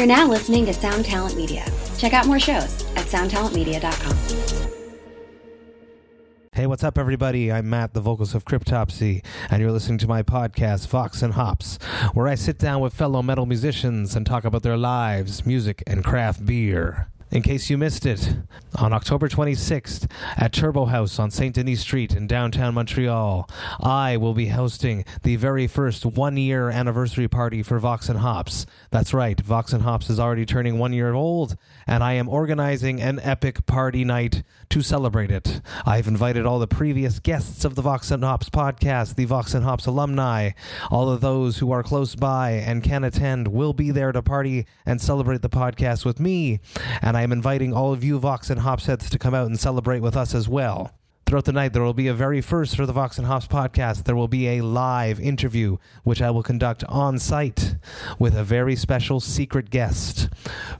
You're now listening to Sound Talent Media. Check out more shows at soundtalentmedia.com. Hey, what's up, everybody? I'm Matt, the vocals of Cryptopsy, and you're listening to my podcast, Vox and Hops, where I sit down with fellow metal musicians and talk about their lives, music, and craft beer. In case you missed it, on October 26th at Turbo House on St. Denis Street in downtown Montreal, I will be hosting the very first one year anniversary party for Vox and Hops. That's right, Vox and Hops is already turning one year old, and I am organizing an epic party night to celebrate it. I've invited all the previous guests of the Vox and Hops podcast, the Vox and Hops alumni, all of those who are close by and can attend will be there to party and celebrate the podcast with me, and I am inviting all of you Vox and Hops heads to come out and celebrate with us as well. Throughout the night, there will be a very first for the Vox and Hops podcast. There will be a live interview, which I will conduct on site with a very special secret guest,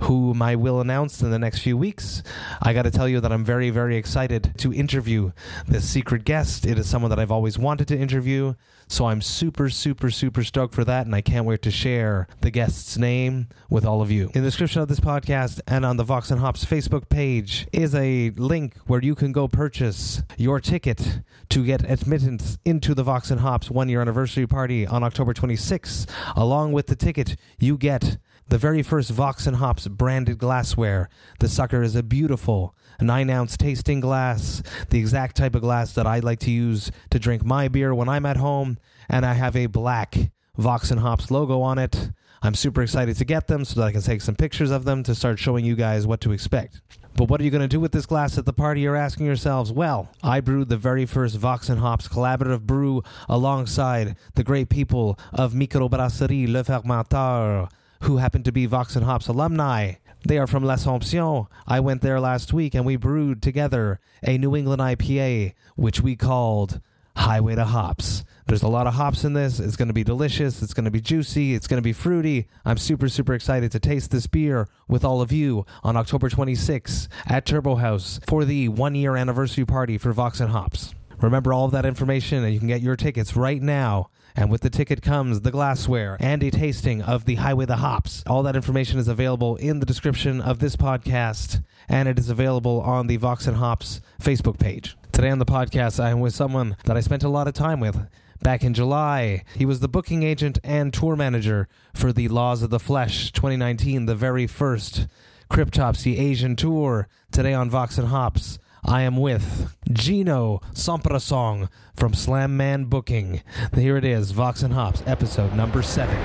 whom I will announce in the next few weeks. I got to tell you that I'm very, very excited to interview this secret guest. It is someone that I've always wanted to interview. So I'm super, super, super stoked for that, and I can't wait to share the guest's name with all of you. In the description of this podcast and on the Vox and Hops Facebook page is a link where you can go purchase your ticket to get admittance into the Vox and Hops one year anniversary party on October 26th. Along with the ticket, you get the very first Vox and Hops branded glassware. The sucker is a beautiful nine ounce tasting glass, the exact type of glass that I like to use to drink my beer when I'm at home, and I have a black Vox and Hops logo on it. I'm super excited to get them so that I can take some pictures of them to start showing you guys what to expect. But what are you going to do with this glass at the party? You're asking yourselves. Well, I brewed the very first Vox and Hops collaborative brew alongside the great people of Microbrasserie Le Fermenteur, who happen to be Vox and Hops alumni. They are from L'Assomption. I went there last week and we brewed together a New England IPA, which we called Highway to Hops. There's a lot of hops in this. It's going to be delicious. It's going to be juicy. It's going to be fruity. I'm super, super excited to taste this beer with all of you on October 26th at Turbo House for the one year anniversary party for Vox and Hops. Remember all of that information, and you can get your tickets right now and with the ticket comes the glassware and a tasting of the Highway the Hops. All that information is available in the description of this podcast, and it is available on the Vox and Hops Facebook page. Today on the podcast, I am with someone that I spent a lot of time with. Back in July, he was the booking agent and tour manager for the Laws of the Flesh 2019, the very first Cryptopsy Asian tour. Today on Vox and Hops, I am with Gino Somprasong from Slam Man Booking. Here it is, Vox and Hops, episode number seven.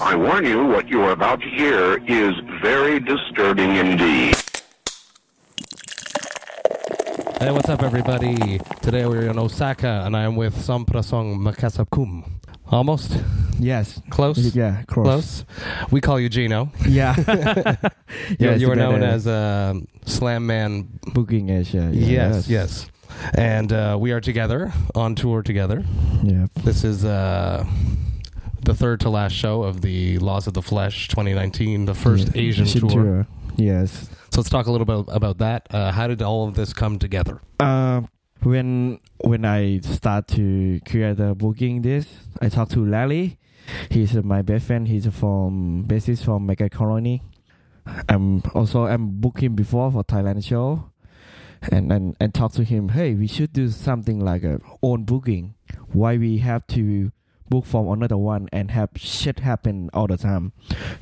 I warn you, what you are about to hear is very disturbing indeed. Hey, what's up, everybody? Today we're in Osaka, and I am with Somprasong Makasakum. Almost? Yes. Close? Yeah, close. Close? We call you Gino. Yeah. You, Yes, you are known as uh, Slam Man Booking yeah. Yes, yes. And uh, we are together on tour together. Yeah. This is uh, the third to last show of the Laws of the Flesh 2019, the first Yeah. Asian Asian tour. Yes. So let's talk a little bit about that. Uh, how did all of this come together? Uh, when when I start to create the booking this, I talk to Lally. He's my best friend. He's from bassist from Mega Colony. I'm also I'm booking before for Thailand show, and and and talk to him. Hey, we should do something like a own booking. Why we have to book from another one and have shit happen all the time.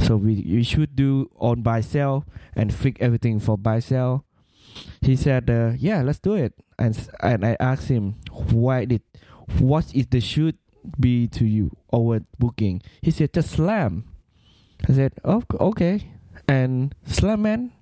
So we we should do on buy sell and fix everything for buy sell. He said, uh, "Yeah, let's do it." And and I asked him, "Why did? What is the should be to you over booking?" He said, "Just slam." I said, "Oh, okay." And slam man.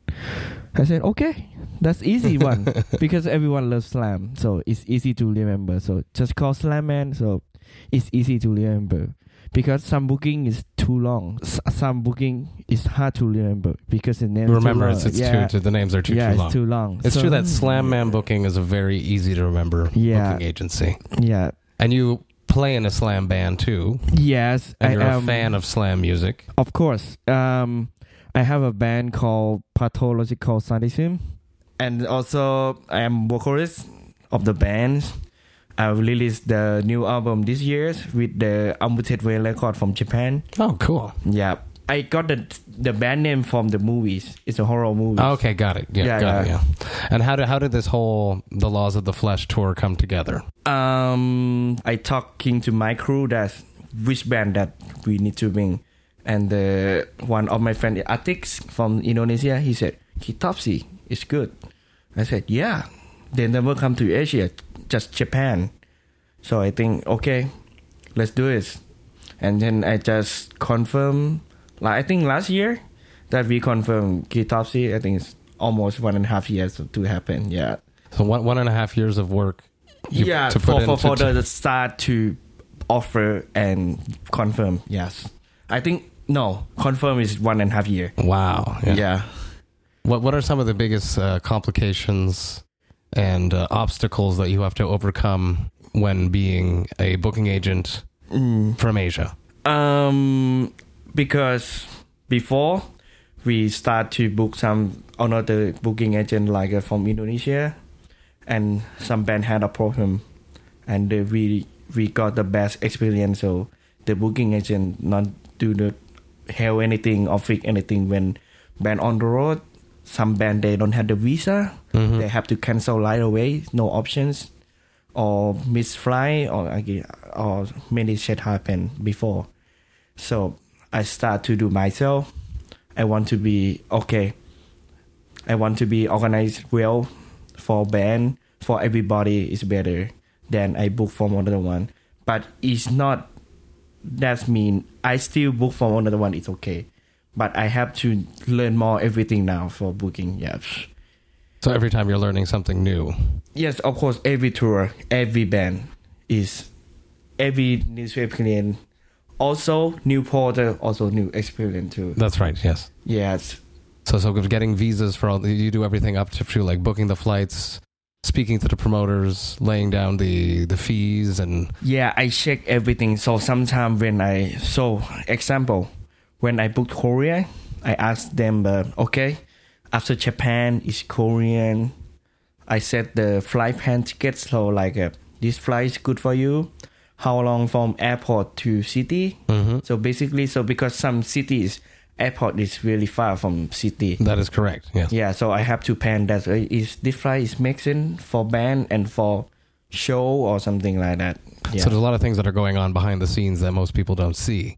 I said, "Okay, that's easy one because everyone loves slam, so it's easy to remember. So just call slam man. So it's easy to remember." Because some booking is too long. S- some booking is hard to remember because the name. Remember, too it's, it's yeah. too, the names are too, yeah, too long. it's too long. It's So- true that Slam Man Booking is a very easy to remember Yeah. booking agency. Yeah. And you play in a slam band too, Yes, and I you're am. a fan of slam music. Of course. Um, I have a band called Pathological Sadism, and also I am vocalist of the band. I released the new album this year with the Amputated Vein record from Japan. Oh, cool. Yeah, I got the the band name from the movies. It's a horror movie. Okay, got it. Yeah, Yeah, got it. yeah. Yeah. And how did how did this whole the Laws of the Flesh tour come together? Um, I talking to my crew that which band that we need to bring, and the one of my friend Atix from Indonesia, he said Cryptopsy is good. I said yeah. They never come to Asia, just Japan. So I think okay, let's do it. And then I just confirm, like I think last year that we confirmed Cryptopsy. I think it's almost one and a half years to happen. Yeah. So one one and a half years of work. yeah, to for, put for, for the start to offer and confirm. Yes, I think no confirm is one and a half year. Wow. Yeah. What what are some of the biggest uh, complications and uh, obstacles that you have to overcome when being a booking agent Mm. from Asia? Um, because before we start to book some another booking agent like uh, from Indonesia, and some band had a problem, and uh, we we got the best experience. So the booking agent not do the help anything or fix anything when band on the road. Some band they don't have the visa, Mhm. they have to cancel right away, no options, or miss flight, or or many shit happen before. So I start to do myself. I want to be okay. I want to be organized well for band for everybody is better than I book from another one. But it's not. That mean I still book from another one. It's okay, but I have to learn more everything now for booking. Yes. So every time you're learning something new. Yes, of course. Every tour, every band is every new experience. Also, new porter, also new experience too. That's right. Yes. Yes, So so getting visas for all you do everything up to like booking the flights, speaking to the promoters, laying down the the fees and yeah. I check everything. So sometimes when I so example, when I booked Korea, I asked them, uh, okay, after Japan is Korean. I set the flight plan ticket. So like, uh, this flight is good for you. How long from airport to city? Mhm. So basically, so because some cities airport is really far from city. that is correct. Yes. Yeah, so I have to plan that. uh, Is this flight is mixing for band and for show or something like that. Yeah. So there's a lot of things that are going on behind the scenes that most people don't see.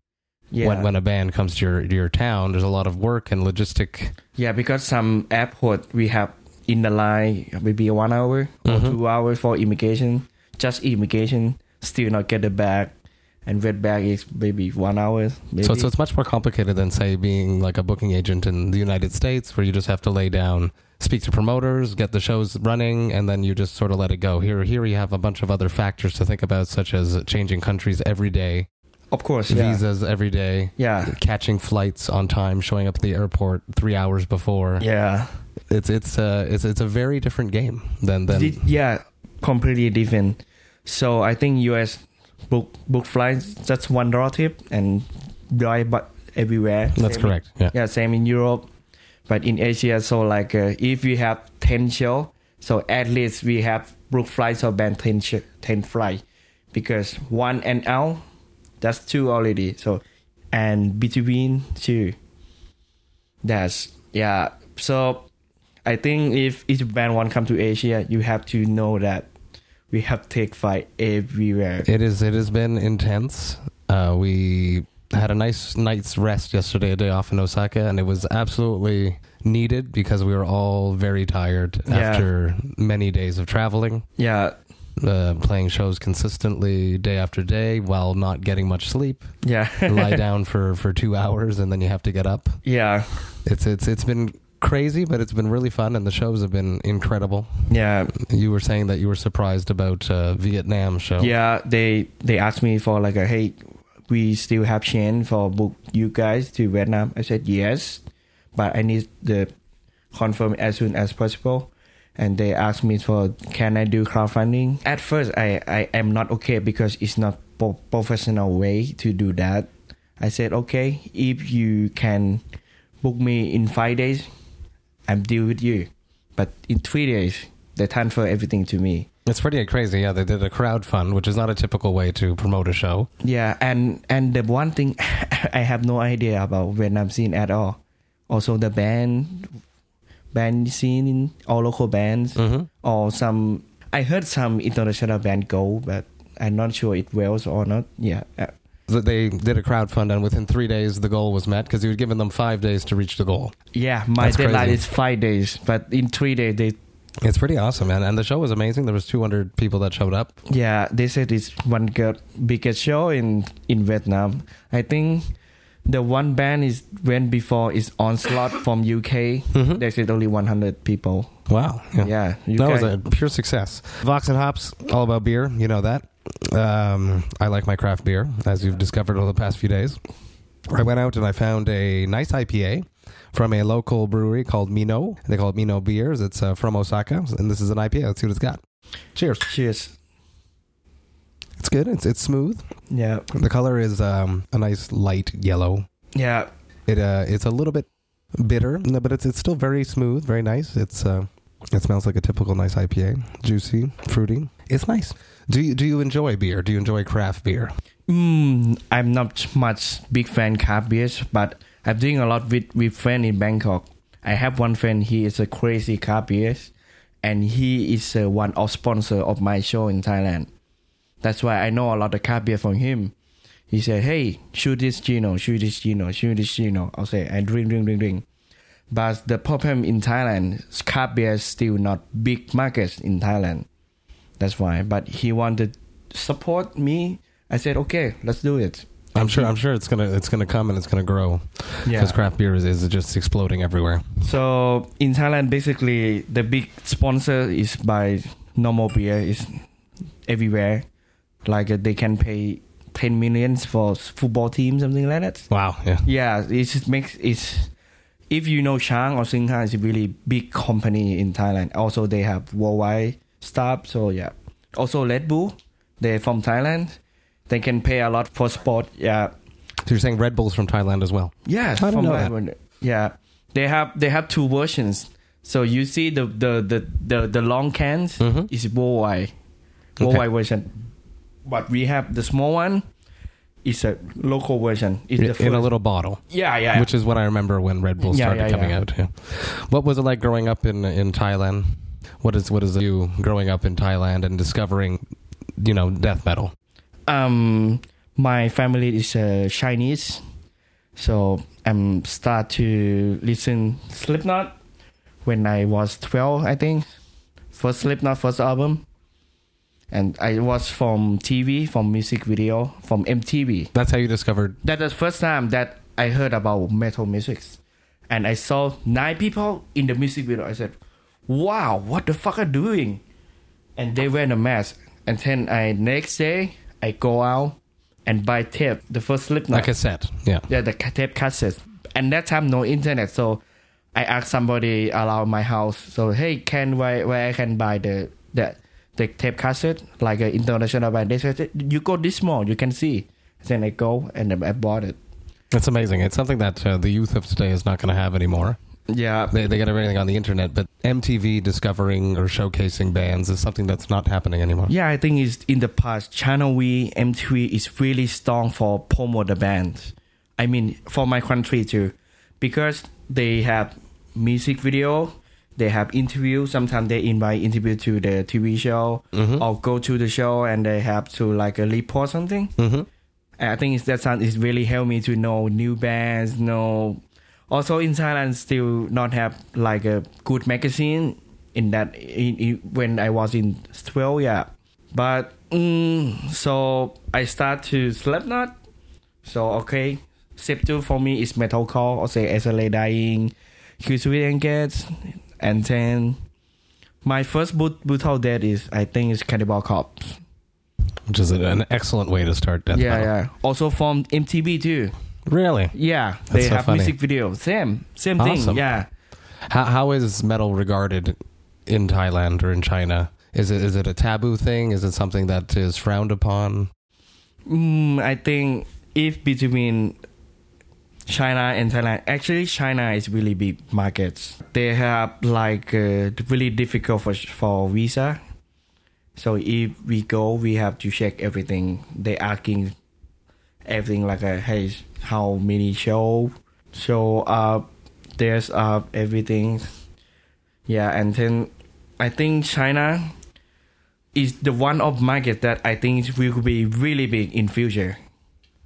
Yeah. When when a band comes to your to your town, there's a lot of work and logistic. yeah, because some airport we have in the line maybe one hour or Mhm. two hours for immigration, just immigration, still not get the bag, and red bag is maybe one hour. Maybe. So so it's much more complicated than say being like a booking agent in the United States, where you just have to lay down, speak to promoters, get the shows running, and then you just sort of let it go. Here here you have a bunch of other factors to think about, such as changing countries every day, of course, yeah. visas every day, Yeah, catching flights on time, showing up at the airport three hours before. yeah. It's it's uh it's it's a very different game than than yeah, completely different. So I think US book book flights just one road trip and drive but everywhere. that's Same- correct. Yeah. Yeah, same in Europe, but in Asia, so like uh, if we have ten show, so at least we have book flights or band ten sh- ten flight, because one and out, that's two already. So and between two, that's yeah. So I think if each band want come to Asia, you have to know that we have take fight everywhere. It is. It has been intense. Uh, we had a nice night's rest yesterday, a day off in Osaka, and it was absolutely needed because we were all very tired Yeah. after many days of traveling, Yeah, uh, playing shows consistently day after day while not getting much sleep. yeah, Lie down for for two hours and then you have to get up. yeah, It's it's it's been crazy, but it's been really fun, and the shows have been incredible. yeah. You were saying that you were surprised about uh, Vietnam show. Yeah, they they asked me for like a hey, we still have chance for book you guys to Vietnam. I said yes, but I need the confirm as soon as possible. And they asked me for can I do crowdfunding? At first, I I am not okay because it's not pro- professional way to do that. I said okay if you can book me in five days, I'm deal with you. But in three days, they transfer everything to me. It's pretty crazy. Yeah, they did a crowdfund, which is not a typical way to promote a show. Yeah, and and the one thing I have no idea about Vietnam scene at all. Also, the band band scene, in all local bands, Mm-hmm. or some. I heard some international band go, but I'm not sure it wells or not. Yeah, uh, That they did a crowdfund, and within three days, the goal was met because you had given them five days to reach the goal. yeah. My That's deadline crazy. is five days, but in three days they It's pretty awesome, man. And the show was amazing. There was 200 people that showed up. Yeah, they said it's one good biggest show in in Vietnam. I think the one band is went before is Onslaught from UK. Mhm. They said only 100 people. Wow. Yeah, UK. That was a pure success. Vox and Hops, all about beer. You know that. Um, I like my craft beer, as you've discovered over the past few days. I went out and I found a nice IPA from a local brewery called Minoh. They call it Minoh Beers. It's uh, from Osaka, and this is an IPA. Let's see what it's got. Cheers. Cheers. It's good. It's it's smooth. Yeah, The color is um, a nice light yellow. yeah, It uh, it's a little bit bitter, no, but it's it's still very smooth, very nice. It's uh, it smells like a typical nice IPA, juicy, fruity. It's nice. Do you do you enjoy beer? Do you enjoy craft beer? Mm, I'm not much big fan craft beers, but I'm doing a lot with with friend in Bangkok. I have one friend. He is a crazy craft beers, and he is uh, one of sponsor of my show in Thailand. That's why I know a lot of craft beer from him. He said, "Hey, shoot this Gino, shoot this Gino, shoot this Gino." I'll say, "I drink, drink, drink, drink." But the problem in Thailand, craft beer is still not big markets in Thailand. That's why. But he wanted support me. I said, "Okay, let's do it." I'm sure. I'm sure it's gonna it's gonna come and it's gonna grow because craft beer is, is just exploding everywhere. So in Thailand, basically the big sponsor is by normal beer is everywhere. Like uh, they can pay ten millions for football team, something like that. Wow. Yeah. Yeah, it just makes it's. If you know Chang or Singha is a really big company in Thailand. Also, they have worldwide staff. So yeah. Also, Red Bull, they're from Thailand. They can pay a lot for sport. Yeah. So you're saying Red Bull's from Thailand as well? Yeah, I didn't from know that that. Yeah, they have they have two versions. So you see the the the the, the long cans Mhm. is worldwide, worldwide version, but we have the small one. It's a local version. It's In, the in a little bottle, yeah yeah. which is what I remember when Red Bull Yeah, started yeah, coming yeah. out. Yeah. What was it like growing up in in Thailand? What is what is you growing up in Thailand and discovering, you know, death metal? um my family is uh, Chinese, so I'm start to listen Slipknot when I was twelve, I think. First Slipknot first album, and I was from TV, from music video, from MTV. That's how you discovered. That's the first time that I heard about metal music, and I saw nine people in the music video. I said, "Wow, what the fuck are doing?" And they were in a mess. And then I next day I go out and buy tape, the first Slipknot. A cassette. Yeah. Yeah, the tape cassette. And that time no internet, so I asked somebody around my house. So hey, can where where I can buy the the the tape cassette like an international band? They said you go this small, you can see. Then I go and I bought it. It's amazing. It's something that uh, the youth of today is not going to have anymore. Yeah, They, they get everything on the internet, but MTV discovering or showcasing bands is something that's not happening anymore. yeah. I think it's in the past. Channel V, MTV is really strong for promote the band. I mean, for my country too, because they have music video, they have interview. Sometimes they invite interview to the TV show Mhm. or go to the show and they have to like a report something. hmm And I think it's that sound is really helped me to know new bands, know. Also in Thailand, still not have like a good magazine in that in, in, when I was in twelve, yeah. But mm, so I start to Slipknot. So okay, step two for me is metalcore, or say As I Lay Dying, Killswitch Engage, and then my first brut- brutal death is I think is Cannibal Corpse. Which is an excellent way to start death yeah, metal. yeah. Also from MTV too. Really? Yeah, they so have funny. music video. Same, same Awesome. thing. Yeah. How, how is metal regarded in Thailand or in China? Is it is it a taboo thing? Is it something that is frowned upon? Mm, I think if between China and Thailand, actually China is really big markets. They have like uh, really difficult for for visa. So if we go, we have to check everything. They asking everything like, uh, hey, how many show, show up, there's up everything. Yeah, and then I think China is the one of market that I think will be really big in future.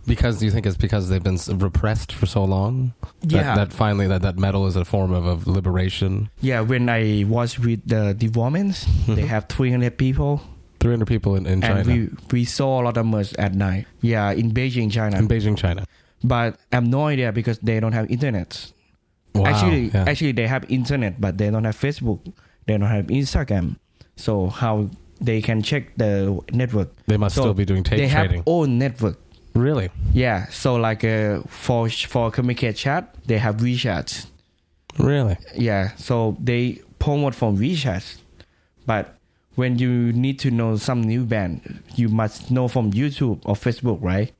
Because do you think it's because they've been repressed for so long? That, Yeah. That finally that, that metal is a form of, of liberation. Yeah, when I was with the developments, mm-hmm. they have 300 people, 300 people in, in China. and we we saw a lot of merch at night. Yeah, in Beijing, China. in Beijing, China. but I have no idea because they don't have internet. Wow. actually, yeah. actually they have internet, but they don't have Facebook. They don't have Instagram. So how they can check the network? they must so still be doing tape they trading. have own network. Really? Yeah. So like uh, for for communicate chat, they have WeChat. Really? Yeah. So they promote from WeChat, but when you need to know some new band, you must know from YouTube or Facebook, right?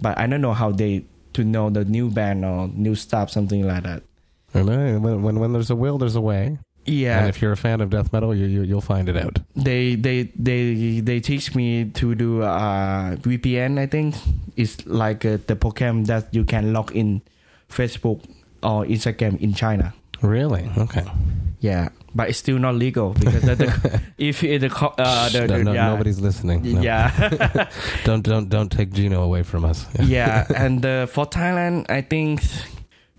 But I don't know how they to know the new band or new stuff, something like that. And, know. When, when, when there's a will, there's a way. Yeah. And if you're a fan of death metal, you, you, you'll find it out. they they they they teach me to do uh VPN. I think it's like uh, the program that you can log in Facebook or Instagram in China. Really? Okay. Yeah, but it's still not legal because the, if it, the uh, the, No- no- yeah, Nobody's listening. No. yeah Don't don't don't take Gino away from us. yeah and uh, for Thailand I think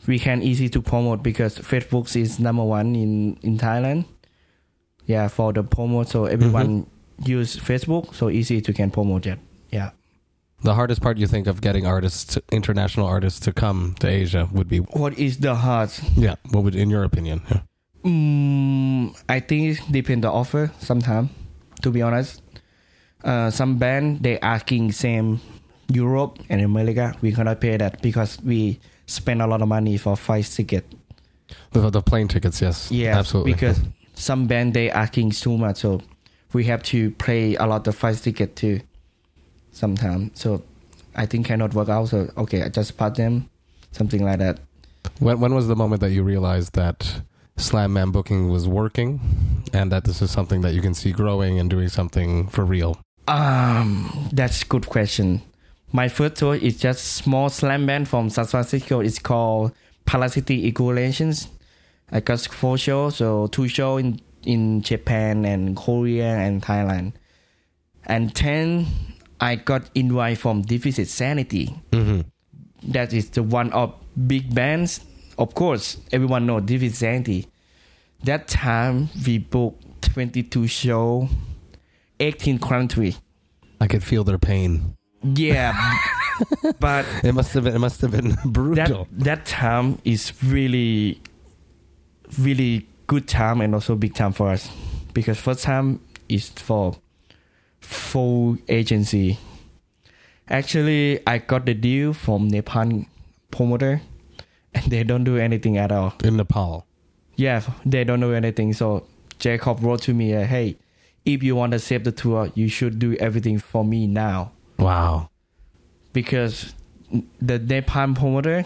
we can easy to promote because Facebook is number one in in Thailand yeah for the promote so everyone use Facebook so easy to can promote it yeah The hardest part you think of getting artists, international artists, to come to Asia would be what is the hard yeah. What would, in your opinion? Yeah. Mm, I think it depend the offer sometimes. To be honest, uh, some band they asking same Europe and America. We cannot pay that because we spend a lot of money for flight ticket. The, the plane tickets, yes. Yeah, absolutely. Because some band they asking too much, so we have to pay a lot of flight ticket too. Sometimes, so I think cannot work out. So okay, I just part them, something like that. when when was the moment that you realized that Slam Man booking was working, and that this is something that you can see growing and doing something for real? Um, that's good question. My first tour is just small slam band from San Francisco. It's called Parasitic Ejaculation. I got four shows, so two shows in in Japan and Korea and Thailand. And then I got invite from Defeated Sanity. Mm-hmm. That is the one of big bands. Of course, everyone know Defeated Sanity. That time we booked 22 show, 18 country. I could feel their pain. Yeah, but It must have been. It must have been brutal. that time is really, really good time and also big time for us because first time is for full agency. Actually, I got the deal from Nepal promoter, and they don't do anything at all. in Nepal. Yeah, they don't do anything. So Jacob wrote to me, uh, "Hey, if you want to save the tour, you should do everything for me now." Wow. because the Nepal promoter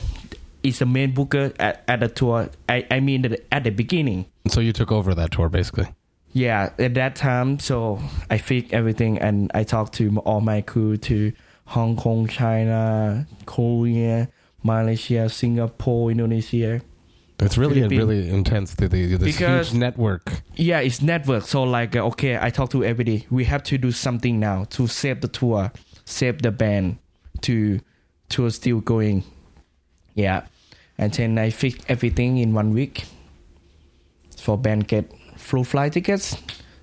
is the main booker at, at the tour. I, I mean, at- the beginning. So you took over that tour, basically. Yeah, at that time, so I fixed everything and I talked to all my crew to Hong Kong, China, Korea, Malaysia, Singapore, Indonesia. It's really really intense. The, the, this Because- huge network. Yeah, it's network. So like, okay, I talk to everybody. We have to do something now to save the tour, save the band, to tour still going. Yeah, and then I fix everything in one week. For band get full flight tickets,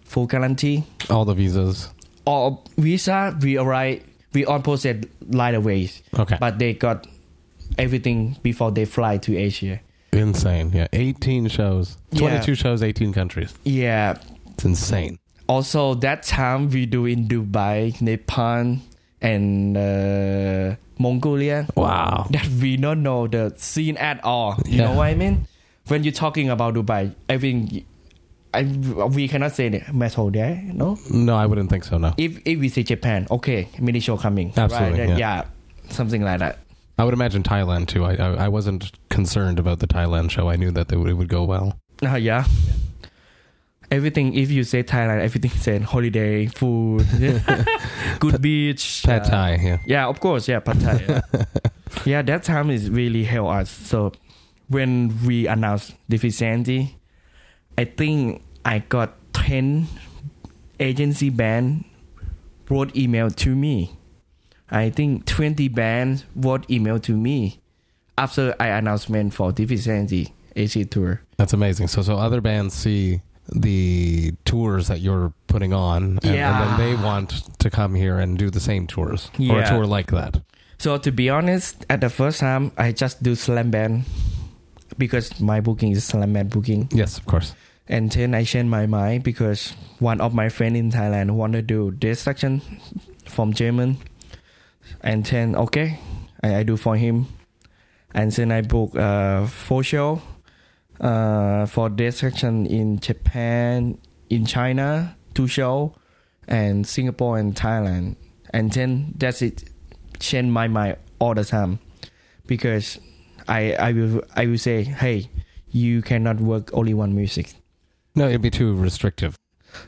full guarantee, All the visas. All visa. We arrive. We on process right away, Okay. but they got everything before they fly to Asia. Insane. Yeah. 18 shows. Yeah. 22 shows, 18 countries. Yeah, It's insane. also that time we do in Dubai, Nepal, and uh, Mongolia. Wow. That we don't know the scene at all. You Yeah. know what I mean? When you're talking about Dubai, everything, I, we cannot say that metal there. No, No, I wouldn't think so, no. if if we say Japan, okay, mini show coming. Absolutely, right? Yeah. yeah, something like that. I would imagine Thailand, too. I, I, I wasn't concerned about the Thailand show. I knew that they would, it would go well. Uh, yeah. Everything. If you say Thailand, everything said holiday, food, good beach, Pad Thai, yeah. Yeah, of course. Yeah, pad thai. Yeah. yeah, that time is really help us. So when we announced Defeated Sanity, I think I got ten agency band wrote email to me. I think twenty bands wrote email to me after I announcement for Defeated Sanity AC tour. That's amazing. So, so other bands see the tours that you're putting on, and, Yeah. and then they want to come here and do the same tours or a tour like that. So to be honest, at the first time I just do slam band because my booking is slam band booking. Yes, of course. And then I changed my mind because one of my friend in Thailand want to do Destruction from German. And then okay, I, I do for him. And then I book uh four show uh for destruction in Japan, in China, two show, and Singapore and Thailand. And then that's it. Change my mind all the time because I I will I will say hey you cannot work only one music. No, it'd be too restrictive.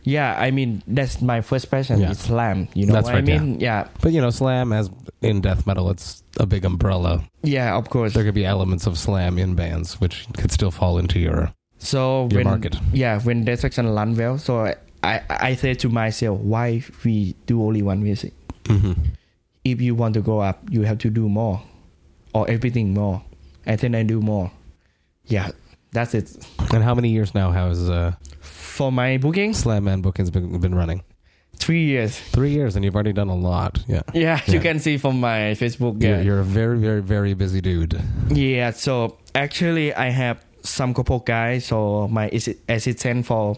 Yeah, I mean that's my first passion. Yeah. It's slam. You know That's what right, I mean? Yeah. But you know, slam as in death metal, it's a big umbrella. yeah, of course. There could be elements of slam in bands, which could still fall into your So your when market. yeah, when that section run well, so I, I say to myself, why we do only one music? hmm If you want to go up, you have to do more, or everything more, and then I do more. Yeah, that's it. And how many years now has uh, For my bookings, Slam Man Bookings been, been running? three years. Three years, and you've already done a lot. Yeah. Yeah, you can see from my Facebook. You're, Yeah, you're a very, very, very busy dude. Yeah, so actually I have some couple guys, so my assistant for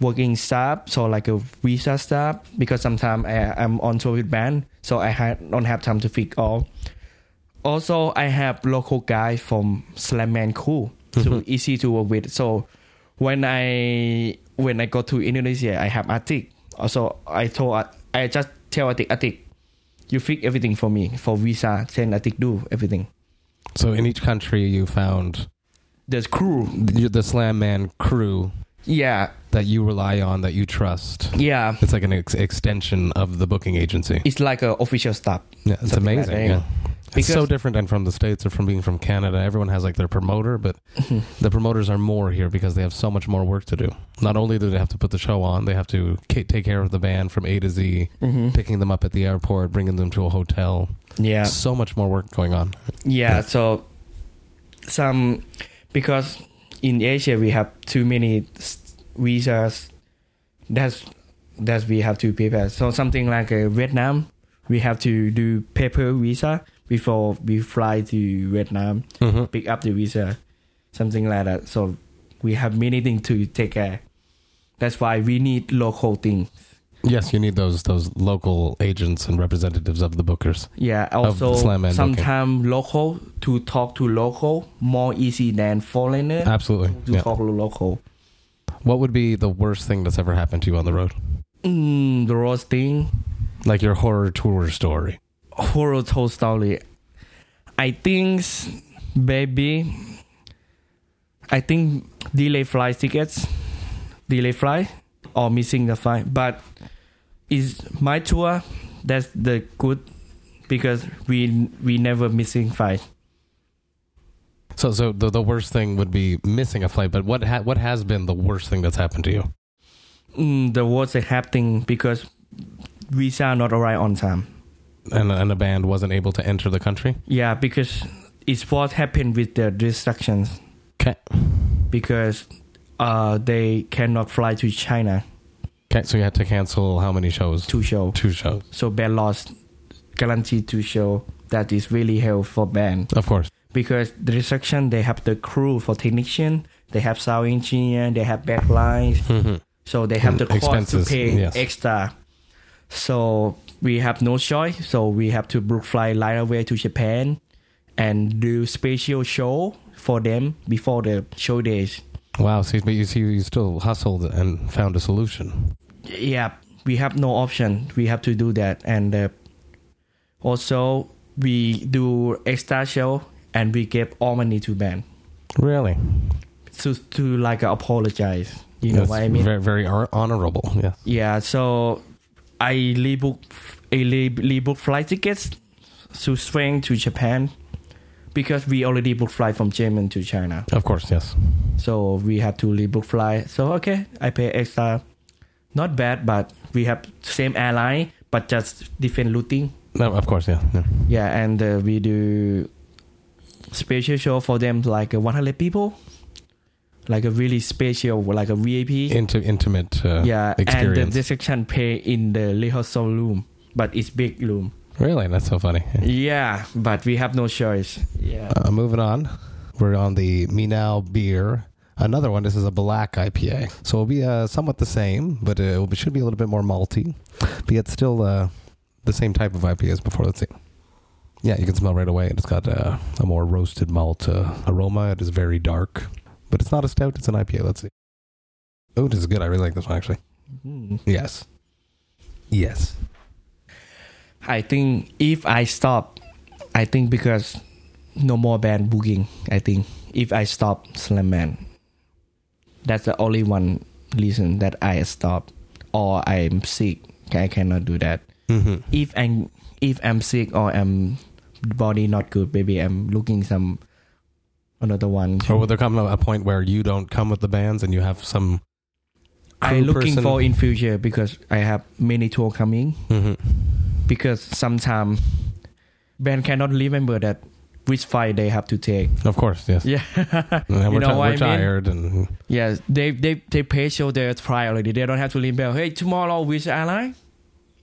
working staff, so like a visa staff, because sometimes I, I'm on tour with band, so I ha- don't have time to fix all. Also, I have local guys from Slam Man crew, so mm-hmm. easy to work with. So when I when I go to Indonesia, I have Atik. Also, I told I just tell Atik, Atik, you fix everything for me for visa. Then Atik do everything. So in each country, you found The crew, the, the Slam Man crew yeah, that you rely on, that you trust. yeah. It's like an ex- extension of the booking agency. It's like an official staff. Yeah, it's Something like amazing. It's so different than from the states or from being from Canada. Everyone has like their promoter, but Mm-hmm. the promoters are more here because they have so much more work to do. Not only do they have to put the show on, they have to ca- take care of the band from A to Z, Mm-hmm. picking them up at the airport, bringing them to a hotel. Yeah, So much more work going on. yeah. So some because in Asia we have too many visas. That's that we have to prepare. So something like uh, Vietnam, we have to do paper visa before we fly to Vietnam. hmm Pick up the visa, something like that. So we have many things to take care. That's why we need local things. Yes, you need those those local agents and representatives of the bookers. Yeah, also the slam and sometimes local to talk to local more easy than foreigner Absolutely. to Yeah. talk to local. What would be the worst thing that's ever happened to you on the road? Mm, the worst thing, Like your horror tour story. Horror told story. I think baby, I think delay flight tickets, delay flight or missing the flight. But is my tour that's the good because we we never missing flight. So, so the, the worst thing would be missing a flight. But what ha- what has been the worst thing that's happened to you? Mm, the worst is happening because visa not arrive on time. And and a band wasn't able to enter the country. Yeah, because it's what happened with the restrictions Okay. because uh they cannot fly to China Okay. So you had to cancel how many shows? Two show. Two shows. So band lost guaranteed two show that is really help for band Of course. because the restriction they have the crew for technician, they have sound engineer, they have backlines, hmm so they have the cost to pay yes. extra. So we have no choice. So we have to book fly right away to Japan and do special show for them before the show days. Wow. So, but you see, you still hustled and found a solution. Yeah, we have no option. We have to do that, and uh, also we do extra show and we give all money to band Really? to to like apologize. You know That's what I mean? Very, very hon- honorable. Yeah. Yeah, so I rebook I re- rebook flight tickets to Spain to Japan because we already booked flight from Germany to China. Of course. Yes. So we have to rebook flight. So okay, I pay extra. Not bad, but we have same airline but just different routing. No. Of course. Yeah. yeah. Yeah, and uh, we do special show for them like uh, 100 people. Like a really special, like a VIP. Into intimate. Uh, yeah, and experience. the section pay in the rehearsal room, but it's big room. Really, that's so funny. Yeah. Yeah, but we have no choice. Yeah. Uh, moving on, we're on the Me beer. Another one. This is a black IPA, so it'll be uh, somewhat the same, but uh, it should be a little bit more malty, but yet still uh, the same type of IPA as before. Let's see. Yeah, you can smell right away. It's got uh, a more roasted malt uh, aroma. It is very dark, but it's not a stout. It's an IPA. Let's see. Oh, this is good. I really like this one actually. Mm. Yes. Yes. I think if I stop, I think because no more band booking. I think if I stop Slam Man, that's the only one reason that I stop, or I'm sick. I cannot do that. Mm-hmm. If I'm if I'm sick or I'm body not good, maybe I'm looking some another one. Or will there come a point where you don't come with the bands and you have some? I'm looking person? for in future because I have many tour coming. Mhm. Because sometimes band cannot remember that which flight they have to take. Of course, yes. Yeah, you know ti- what we're I mean? and Yeah, they they they pay show their already. They don't have to remember. Hey, tomorrow which airline?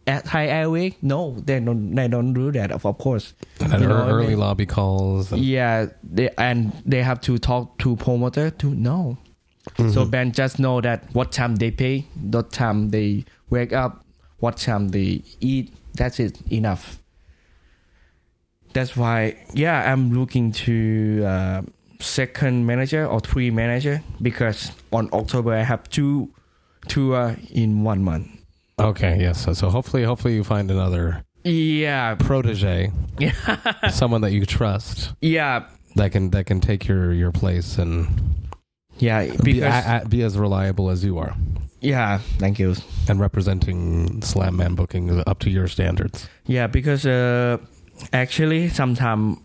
At Thai Airways? No, they don't. They don't do that. Of of course. and You know ear- what I early mean? lobby calls. And, Yeah, they and they have to talk to promoter to know. So Mhm. band just know that what time they pay, what time they wake up, what time they eat. That's it. Enough. That's why, yeah, I'm looking to uh, second manager or three manager because on October I have two tour in one month. Okay, yes. So, so hopefully, hopefully you find another Yeah, protege, yeah, someone that you trust yeah, that can that can take your your place and yeah. be, Because a- a- be as reliable as you are yeah, thank you. and representing Slam Man booking up to your standards. Yeah, because uh, actually, sometimes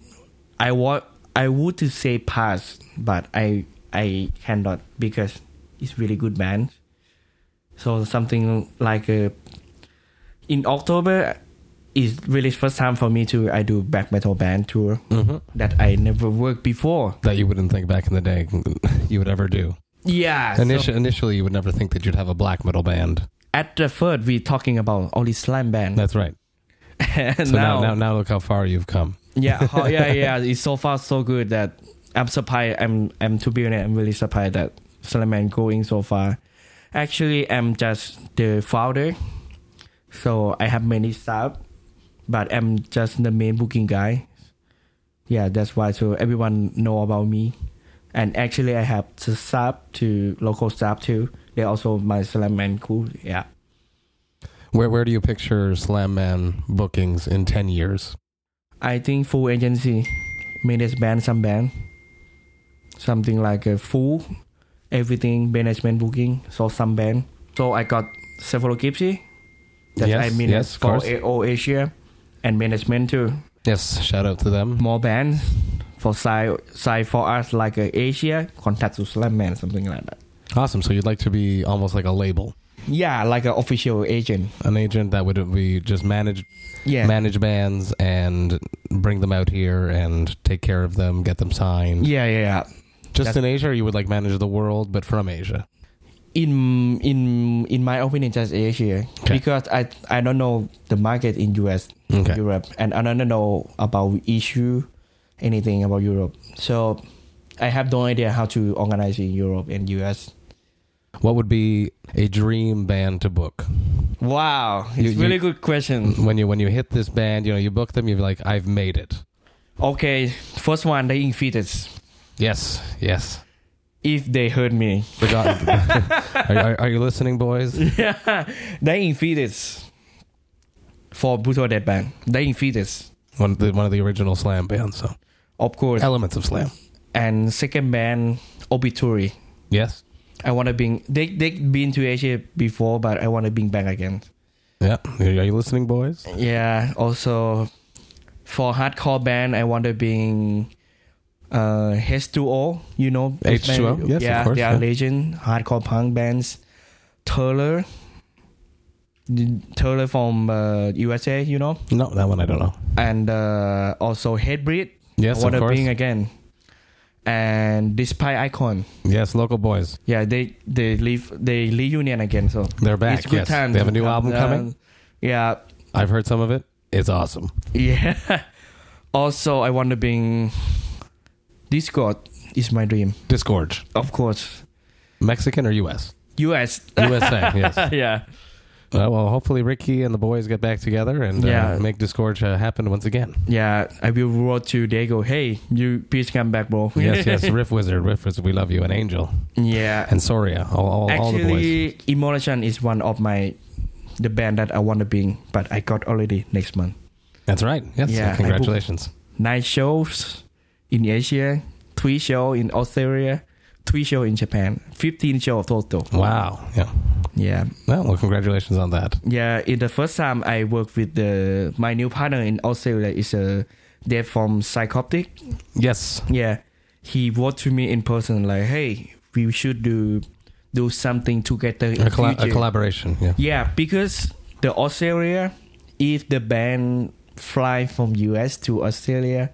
I want I would to say pass, but I I cannot because it's really good band. So something like uh, in October is really first time for me to I do black metal band tour Mm-hmm. that I never worked before. That you wouldn't think back in the day you would ever do. Yeah. so Initially, initially, you would never think that you'd have a black metal band. at the third, we talking about only slam band. That's right. and So now, now, now look how far you've come. yeah, how, yeah, yeah. It's so far so good that I'm surprised. I'm, I'm to be honest, I'm really surprised that slam band going so far. Actually, I'm just the founder, so I have many staff, but I'm just the main booking guy. Yeah, that's why. So everyone know about me, and actually, I have the staff to local staff too. They also my Slam Man crew. Yeah. Where where do you picture Slam Man bookings in ten years? I think full agency, manage band, some band, something like a full, everything management booking. So some band. So I got several here that Yes, I manage yes, for. AO Asia and management too. Yes, shout out to them. More bands for side side for us like a Asia contact to Slam Man something like that. Awesome. So you'd like to be almost like a label, Yeah, like an official agent. an agent that would be just manage Yeah. manage bands and bring them out here and take care of them, get them signed. Yeah, yeah, yeah. Just in Asia, or you would like manage the world, but from Asia. in in in my opinion just asia Okay. because i i don't know the market in us Okay. europe and i don't know about issue anything about europe so i have no idea how to organize in europe and us What would be a dream band to book? wow it's You- you- really good question When you when you hit this band, you know you book them. You're like, I've made it. okay first one the infetus Yes, yes. if they heard me Forgot- are, are, are you listening, boys? yeah the infetus for brutal dead band the infetus One of the one of the original Slam bands. So of course elements of Slam. and second band obituary Yes. I want to bring. They they been to Asia before, but I want to bring back again. Yeah. Are you listening, boys? Yeah. Also, for hardcore band, I want to bring uh H2O. You know, this H2O? band- Yes, of yeah, course, they are yeah. legend hardcore punk bands. Taylor, Taylor from uh, USA. You know, No, that one I don't know. and uh, also Headbreed. Yes, want of course. bring again. And Despite Icon. Yes, local boys. Yeah, they they leave they reunion again. So They're back. It's good yes. time. They have a new album coming. Yeah, I've heard some of it. It's awesome. yeah. also, I want to bring Disgorge. Is my dream, Disgorge. of course. Mexican or U.S.? US. USA, yes. yeah. Uh, well, hopefully Ricky and the boys get back together and Yeah. uh, make Disgorge uh, happen once again. Yeah, I will wrote to Diego. Hey, you please come back, bro. yes, yes. Riff Wizard, Riff Wizard, we love you. And Angel. yeah. And Soria. All, all, all the boys. Actually, Immolation is one of my the band that I want to be in, but I got already next month. That's right. Yes. Yeah, Congratulations. Nice shows in Asia, three show in Australia, three show in Japan, fifteen show total. Oh, wow. Yeah. Yeah, Well, well, congratulations on that. yeah. In the first time I worked with the my new partner in Australia is a Dave from Psychroptic. Yes. Yeah, he wrote to me in person like, "Hey, we should do do something together in A, colla- a collaboration. Yeah. Yeah, because the Australia, if the band fly from US to Australia,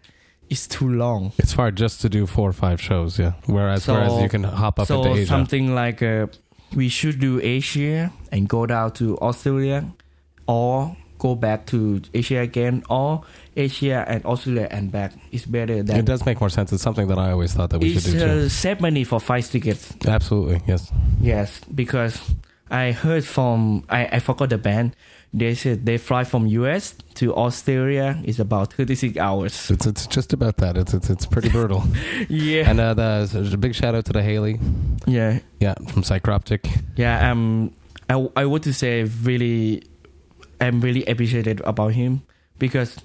it's too long. It's far just to do four or five shows. Yeah. Whereas, So- whereas you can hop up so into Asia. something like uh, we should do Asia and go down to Australia, or go back to Asia again, or Asia and Australia and back. It's better than It does make more sense. It's something that I always thought that we should do too. uh, save money for five tickets. Absolutely. Yes. Yes, because I heard from I, I forgot the band. They said they fly from US to Australia is about thirty six hours. It's it's just about that. It's it's, it's pretty brutal. Yeah, and uh, the, there's a big shout out to the Haley. yeah, Yeah, from Psychroptic. yeah. Um, I I want to say really, I'm really appreciated about him because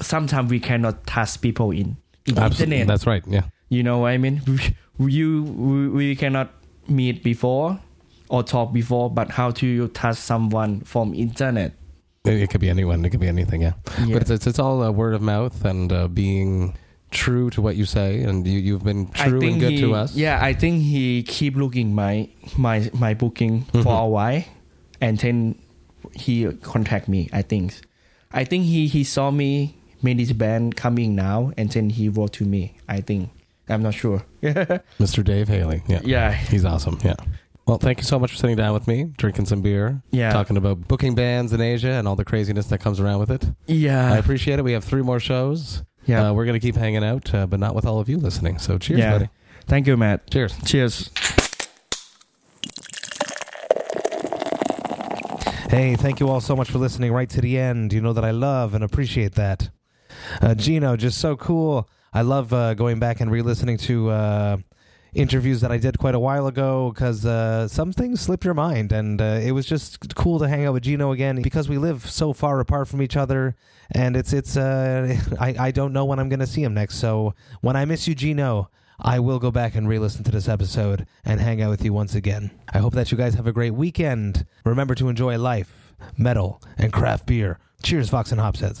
sometimes we cannot touch people in in Absolutely. internet. That's right. Yeah. You know what I mean? We, you we, we cannot meet before or talk before, but how to you touch someone from internet? It, it could be anyone. It could be anything. Yeah. Yeah. But it's, it's it's all uh, word of mouth and uh, being true to what you say, and you you've been true and good he, to us. Yeah, I think he keep looking my my my booking Mhm. for a while, and then he contact me. I think, I think he he saw me made this band coming now, and then he wrote to me. I think I'm not sure. Mr. Dave Haley. Yeah. yeah, He's awesome. Yeah. Well, thank you so much for sitting down with me, drinking some beer, yeah, talking about booking bands in Asia and all the craziness that comes around with it. Yeah, I appreciate it. We have three more shows. yeah. Uh, we're going to keep hanging out, uh, but not with all of you listening. So cheers, Yeah. buddy. Thank you, Matt. Cheers. Cheers. Hey, thank you all so much for listening right to the end. You know that I love and appreciate that. Uh, Gino, just so cool. I love uh, going back and re listening to uh, interviews that I did quite a while ago because uh, some things slip your mind. And uh, it was just cool to hang out with Gino again because we live so far apart from each other. And it's, it's, uh, I, I don't know when I'm going to see him next. So when I miss you, Gino, I will go back and re listen to this episode and hang out with you once again. I hope that you guys have a great weekend. Remember to enjoy life, metal, and craft beer. Cheers, Fox and Hopsheads.